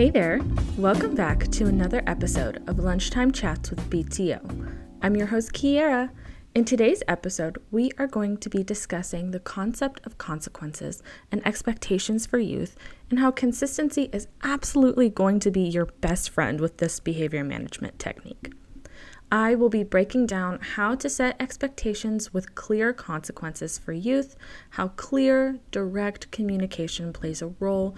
Hey there! Welcome back to another episode of Lunchtime Chats with BTO. I'm your host, Kierra. In today's episode, we are going to be discussing the concept of consequences and expectations for youth and how consistency is absolutely going to be your best friend with this behavior management technique. I will be breaking down how to set expectations with clear consequences for youth, how clear, direct communication plays a role,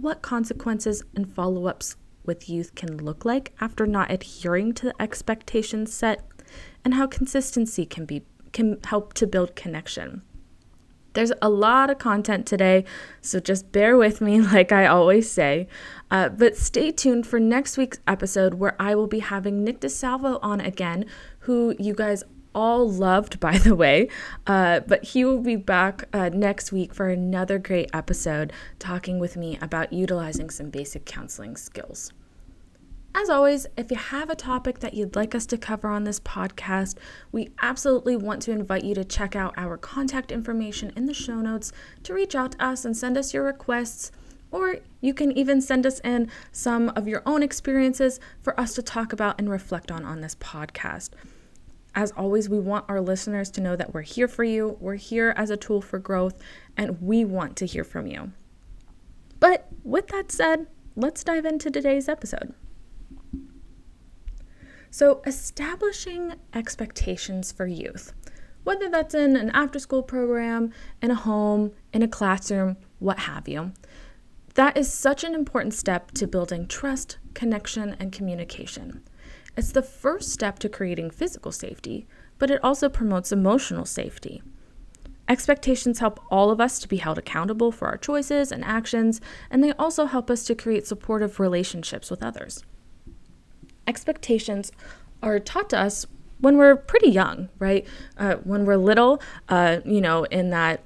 what consequences and follow ups with youth can look like after not adhering to the expectations set, and how consistency can be can help to build connection. There's a lot of content today, so just bear with me, like I always say. Uh, but stay tuned for next week's episode where I will be having Nick DeSalvo on again, who you guys all loved, by the way. Uh, but he will be back uh, next week for another great episode talking with me about utilizing some basic counseling skills. As always, if you have a topic that you'd like us to cover on this podcast, we absolutely want to invite you to check out our contact information in the show notes to reach out to us and send us your requests. Or you can even send us in some of your own experiences for us to talk about and reflect on on this podcast. As always, we want our listeners to know that we're here for you, we're here as a tool for growth, and we want to hear from you. But with that said, let's dive into today's episode. So, establishing expectations for youth, whether that's in an after school program, in a home, in a classroom, what have you, that is such an important step to building trust, connection, and communication. It's the first step to creating physical safety, but it also promotes emotional safety. Expectations help all of us to be held accountable for our choices and actions, and they also help us to create supportive relationships with others expectations are taught to us when we're pretty young, right? Uh, when we're little, uh, you know, in that,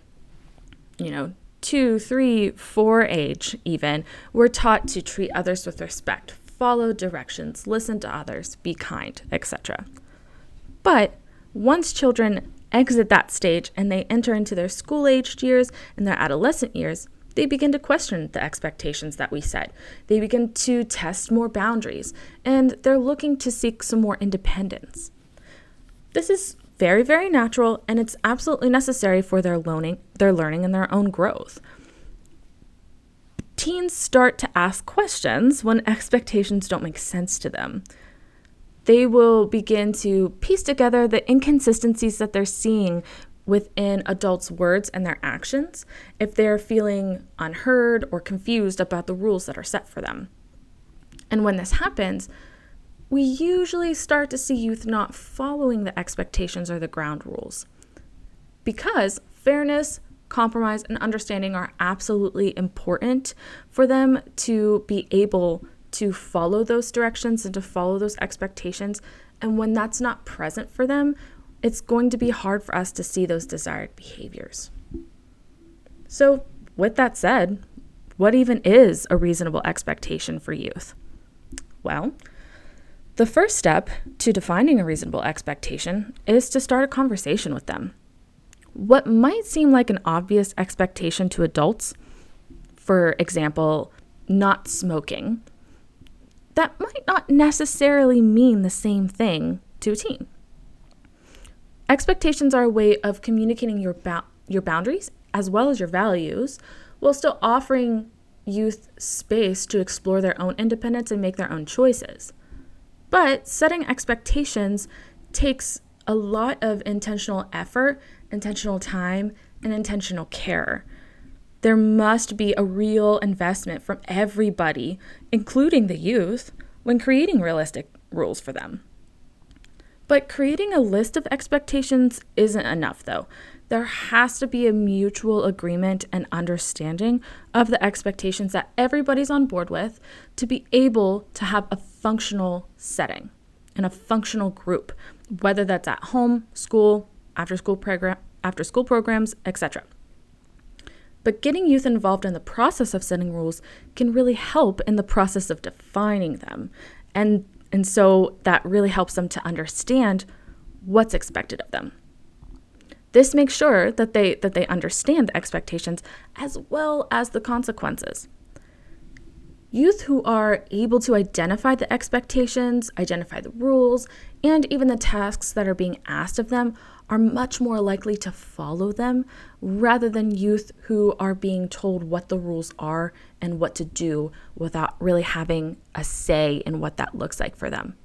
you know, two, three, four age, even, we're taught to treat others with respect, follow directions, listen to others, be kind, etc. But once children exit that stage and they enter into their school aged years and their adolescent years, they begin to question the expectations that we set. They begin to test more boundaries, and they're looking to seek some more independence. This is very, very natural, and it's absolutely necessary for their learning, their learning and their own growth. Teens start to ask questions when expectations don't make sense to them. They will begin to piece together the inconsistencies that they're seeing within adults' words and their actions if they're feeling unheard or confused about the rules that are set for them. And when this happens, we usually start to see youth not following the expectations or the ground rules. Because fairness, compromise, and understanding are absolutely important for them to be able to follow those directions and to follow those expectations. And when that's not present for them, it's going to be hard for us to see those desired behaviors. So, with that said, what even is a reasonable expectation for youth? Well, the first step to defining a reasonable expectation is to start a conversation with them. What might seem like an obvious expectation to adults, for example, not smoking, that might not necessarily mean the same thing to a teen. Expectations are a way of communicating your ba- your boundaries as well as your values while still offering youth space to explore their own independence and make their own choices. But setting expectations takes a lot of intentional effort, intentional time, and intentional care. There must be a real investment from everybody, including the youth, when creating realistic rules for them. But creating a list of expectations isn't enough, though. There has to be a mutual agreement and understanding of the expectations that everybody's on board with to be able to have a functional setting and a functional group, whether that's at home, school, after school program, after school programs, etc. But getting youth involved in the process of setting rules can really help in the process of defining them and and so that really helps them to understand what's expected of them. This makes sure that they that they understand the expectations as well as the consequences. Youth who are able to identify the expectations, identify the rules, and even the tasks that are being asked of them are much more likely to follow them rather than youth who are being told what the rules are and what to do without really having a say in what that looks like for them.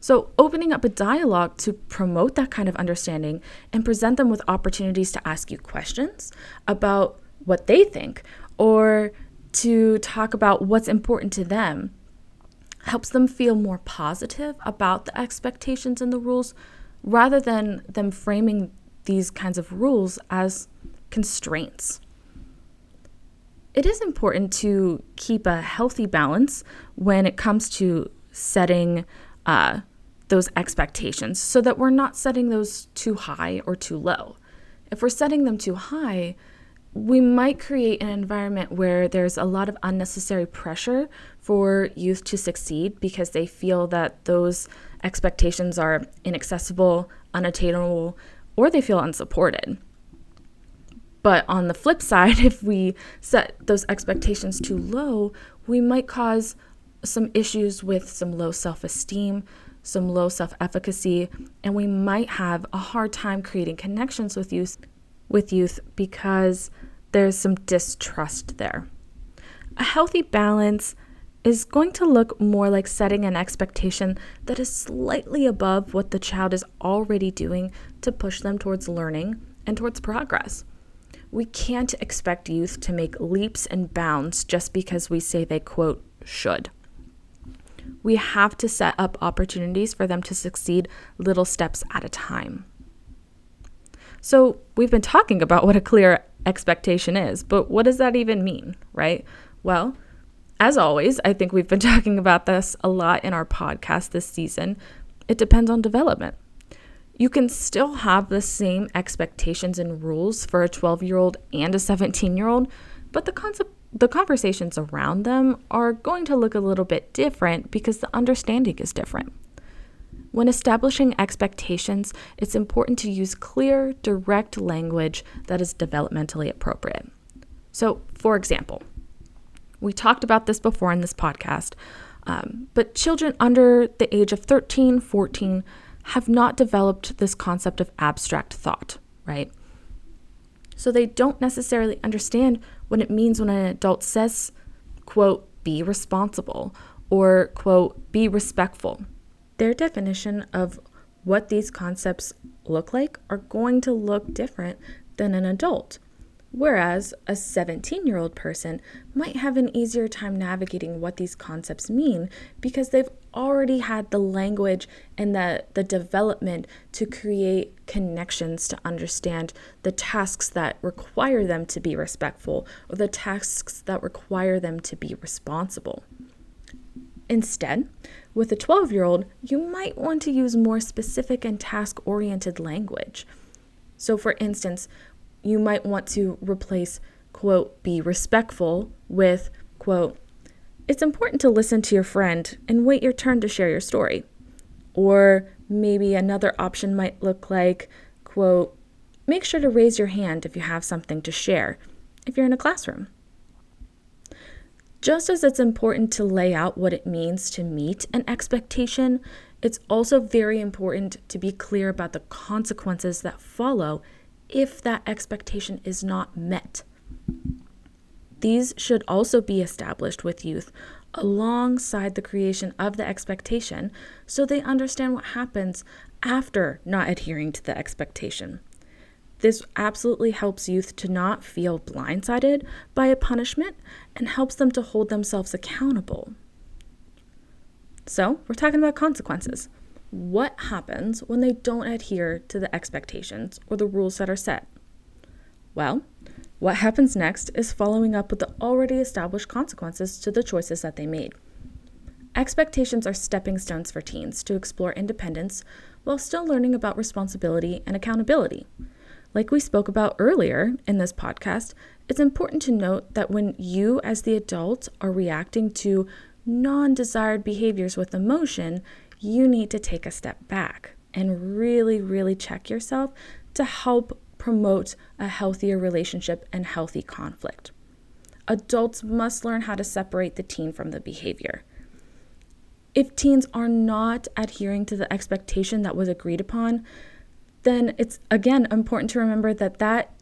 So, opening up a dialogue to promote that kind of understanding and present them with opportunities to ask you questions about what they think or to talk about what's important to them helps them feel more positive about the expectations and the rules rather than them framing these kinds of rules as constraints. It is important to keep a healthy balance when it comes to setting uh, those expectations so that we're not setting those too high or too low. If we're setting them too high, we might create an environment where there's a lot of unnecessary pressure for youth to succeed because they feel that those expectations are inaccessible, unattainable, or they feel unsupported. But on the flip side, if we set those expectations too low, we might cause some issues with some low self esteem, some low self efficacy, and we might have a hard time creating connections with youth with youth because there's some distrust there. A healthy balance is going to look more like setting an expectation that is slightly above what the child is already doing to push them towards learning and towards progress. We can't expect youth to make leaps and bounds just because we say they, quote, should. We have to set up opportunities for them to succeed little steps at a time. So, we've been talking about what a clear expectation is, but what does that even mean, right? Well, as always, I think we've been talking about this a lot in our podcast this season. It depends on development. You can still have the same expectations and rules for a 12 year old and a 17 year old, but the concept the conversations around them are going to look a little bit different because the understanding is different. When establishing expectations, it's important to use clear, direct language that is developmentally appropriate. So, for example, we talked about this before in this podcast, um, but children under the age of 13, 14 have not developed this concept of abstract thought, right? So they don't necessarily understand what it means when an adult says, quote, be responsible or, quote, be respectful. Their definition of what these concepts look like are going to look different than an adult. Whereas a 17 year old person might have an easier time navigating what these concepts mean because they've already had the language and the, the development to create connections to understand the tasks that require them to be respectful or the tasks that require them to be responsible. Instead, with a 12 year old, you might want to use more specific and task oriented language. So, for instance, you might want to replace, quote, be respectful with, quote, it's important to listen to your friend and wait your turn to share your story. Or maybe another option might look like, quote, make sure to raise your hand if you have something to share if you're in a classroom. Just as it's important to lay out what it means to meet an expectation, it's also very important to be clear about the consequences that follow if that expectation is not met. These should also be established with youth alongside the creation of the expectation so they understand what happens after not adhering to the expectation. This absolutely helps youth to not feel blindsided by a punishment and helps them to hold themselves accountable. So, we're talking about consequences. What happens when they don't adhere to the expectations or the rules that are set? Well, what happens next is following up with the already established consequences to the choices that they made. Expectations are stepping stones for teens to explore independence while still learning about responsibility and accountability. Like we spoke about earlier in this podcast, it's important to note that when you, as the adult, are reacting to non desired behaviors with emotion, you need to take a step back and really, really check yourself to help promote a healthier relationship and healthy conflict. adults must learn how to separate the teen from the behavior. If teens are not adhering to the expectation that was agreed upon, then it's again important to remember that that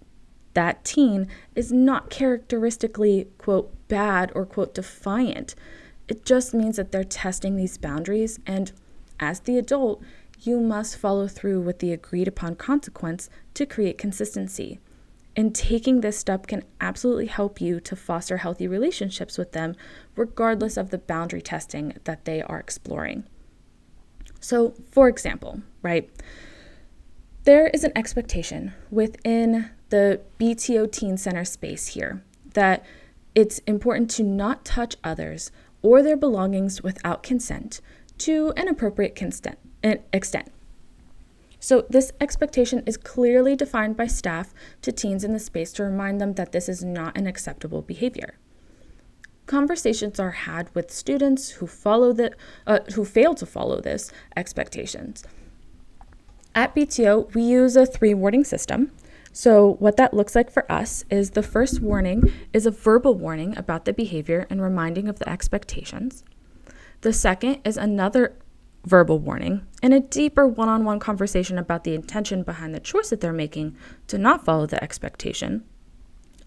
that teen is not characteristically quote bad or quote defiant. It just means that they're testing these boundaries and as the adult, you must follow through with the agreed upon consequence to create consistency. And taking this step can absolutely help you to foster healthy relationships with them, regardless of the boundary testing that they are exploring. So, for example, right, there is an expectation within the BTO Teen Center space here that it's important to not touch others or their belongings without consent to an appropriate consent, extent. So, this expectation is clearly defined by staff to teens in the space to remind them that this is not an acceptable behavior. Conversations are had with students who follow the, uh, who fail to follow this expectations. At BTO, we use a three warning system. So, what that looks like for us is the first warning is a verbal warning about the behavior and reminding of the expectations. The second is another verbal warning, and a deeper one on one conversation about the intention behind the choice that they're making to not follow the expectation,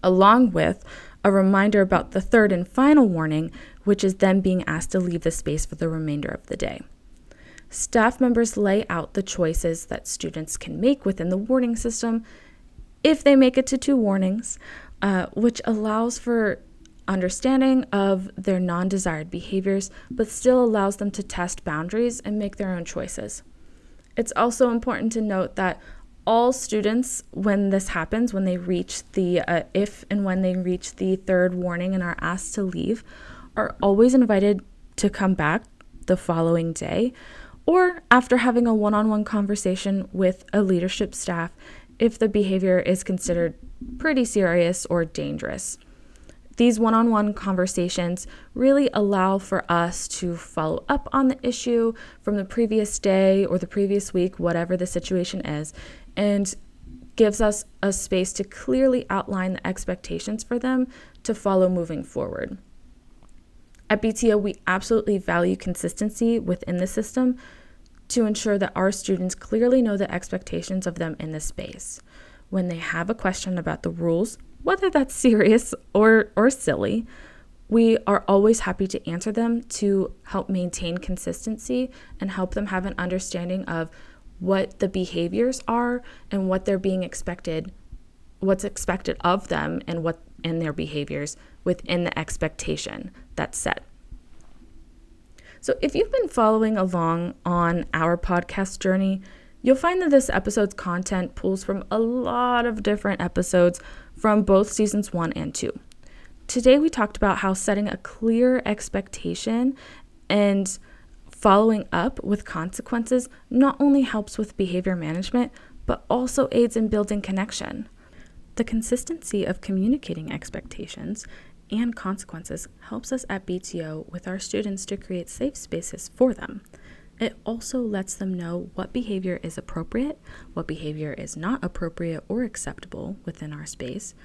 along with a reminder about the third and final warning, which is them being asked to leave the space for the remainder of the day. Staff members lay out the choices that students can make within the warning system if they make it to two warnings, uh, which allows for understanding of their non desired behaviors, but still allows them to test boundaries and make their own choices. It's also important to note that all students, when this happens, when they reach the, uh, if and when they reach the third warning and are asked to leave, are always invited to come back the following day or after having a one on one conversation with a leadership staff if the behavior is considered pretty serious or dangerous. These one on one conversations really allow for us to follow up on the issue from the previous day or the previous week, whatever the situation is, and gives us a space to clearly outline the expectations for them to follow moving forward. At BTO, we absolutely value consistency within the system to ensure that our students clearly know the expectations of them in the space. When they have a question about the rules, whether that's serious or, or silly, we are always happy to answer them to help maintain consistency and help them have an understanding of what the behaviors are and what they're being expected, what's expected of them and what in their behaviors within the expectation that's set. So, if you've been following along on our podcast journey, you'll find that this episode's content pulls from a lot of different episodes from both seasons one and two. Today, we talked about how setting a clear expectation and following up with consequences not only helps with behavior management, but also aids in building connection. The consistency of communicating expectations and consequences helps us at BTO with our students to create safe spaces for them. It also lets them know what behavior is appropriate, what behavior is not appropriate or acceptable within our space,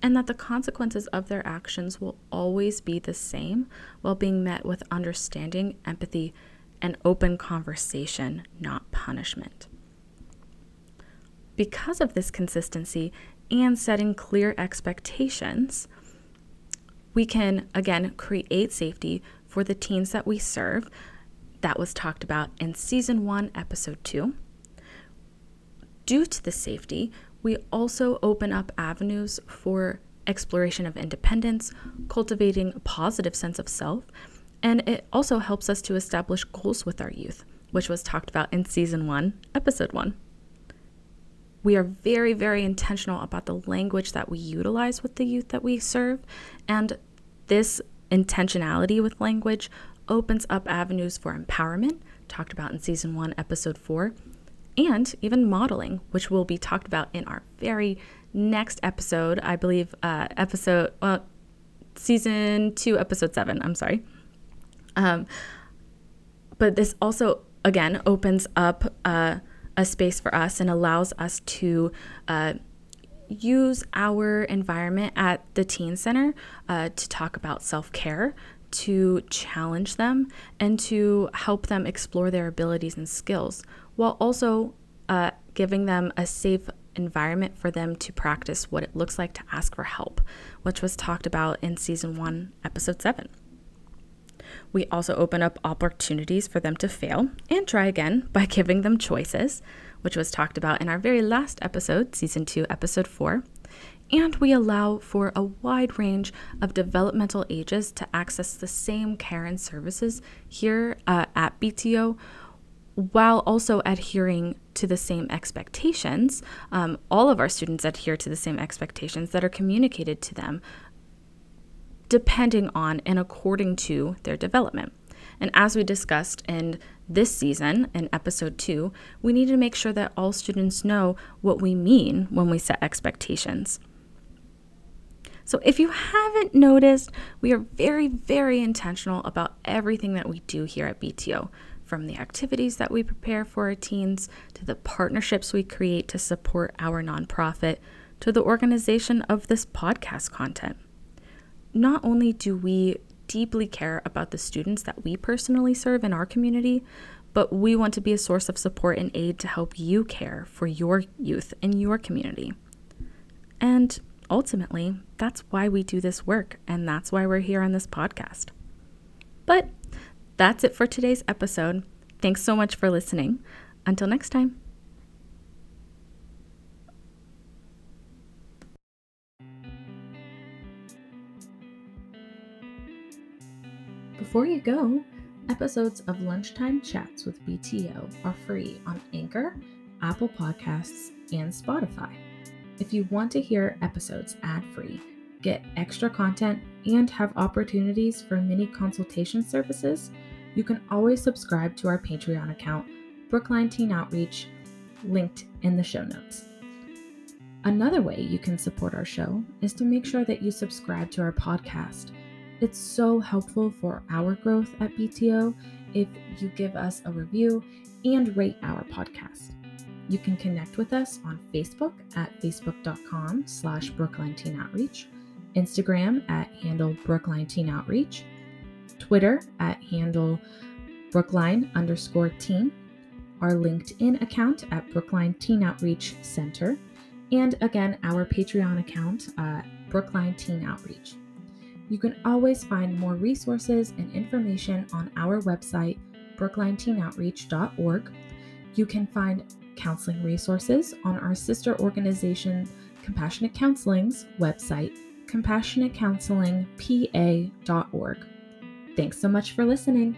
and that the consequences of their actions will always be the same while being met with understanding, empathy, and open conversation, not punishment. Because of this consistency and setting clear expectations, we can again create safety for the teens that we serve that was talked about in season one, episode two. Due to the safety, we also open up avenues for exploration of independence, cultivating a positive sense of self, and it also helps us to establish goals with our youth, which was talked about in season one, episode one. We are very, very intentional about the language that we utilize with the youth that we serve, and this intentionality with language opens up avenues for empowerment, talked about in season one, episode four, and even modeling, which will be talked about in our very next episode. I believe uh, episode, well, season two, episode seven. I'm sorry. Um, but this also, again, opens up uh, a space for us and allows us to uh, use our environment at the Teen Center uh, to talk about self care, to challenge them, and to help them explore their abilities and skills, while also uh, giving them a safe environment for them to practice what it looks like to ask for help, which was talked about in season one, episode seven. We also open up opportunities for them to fail and try again by giving them choices, which was talked about in our very last episode, season two, episode four. And we allow for a wide range of developmental ages to access the same care and services here uh, at BTO while also adhering to the same expectations. Um, all of our students adhere to the same expectations that are communicated to them depending on and according to their development. And as we discussed in this season, in episode two, we need to make sure that all students know what we mean when we set expectations. So, if you haven't noticed, we are very, very intentional about everything that we do here at BTO from the activities that we prepare for our teens to the partnerships we create to support our nonprofit to the organization of this podcast content. Not only do we deeply care about the students that we personally serve in our community, but we want to be a source of support and aid to help you care for your youth in your community. And ultimately, that's why we do this work, and that's why we're here on this podcast. But that's it for today's episode. Thanks so much for listening. Until next time. Before you go, episodes of Lunchtime Chats with BTO are free on Anchor, Apple Podcasts, and Spotify. If you want to hear episodes ad free, get extra content, and have opportunities for mini consultation services, you can always subscribe to our Patreon account, Brookline Teen Outreach, linked in the show notes. Another way you can support our show is to make sure that you subscribe to our podcast. It's so helpful for our growth at BTO if you give us a review and rate our podcast. You can connect with us on Facebook at facebook.com slash Brookline Teen Outreach Instagram at handle Brookline Teen Outreach, Twitter at handle Brookline underscore teen, our LinkedIn account at Brookline Teen Outreach Center, and again, our Patreon account at Brookline Teen Outreach. You can always find more resources and information on our website, brooklineteenoutreach.org. You can find counseling resources on our sister organization, Compassionate Counseling's website, compassionatecounselingpa.org. Thanks so much for listening.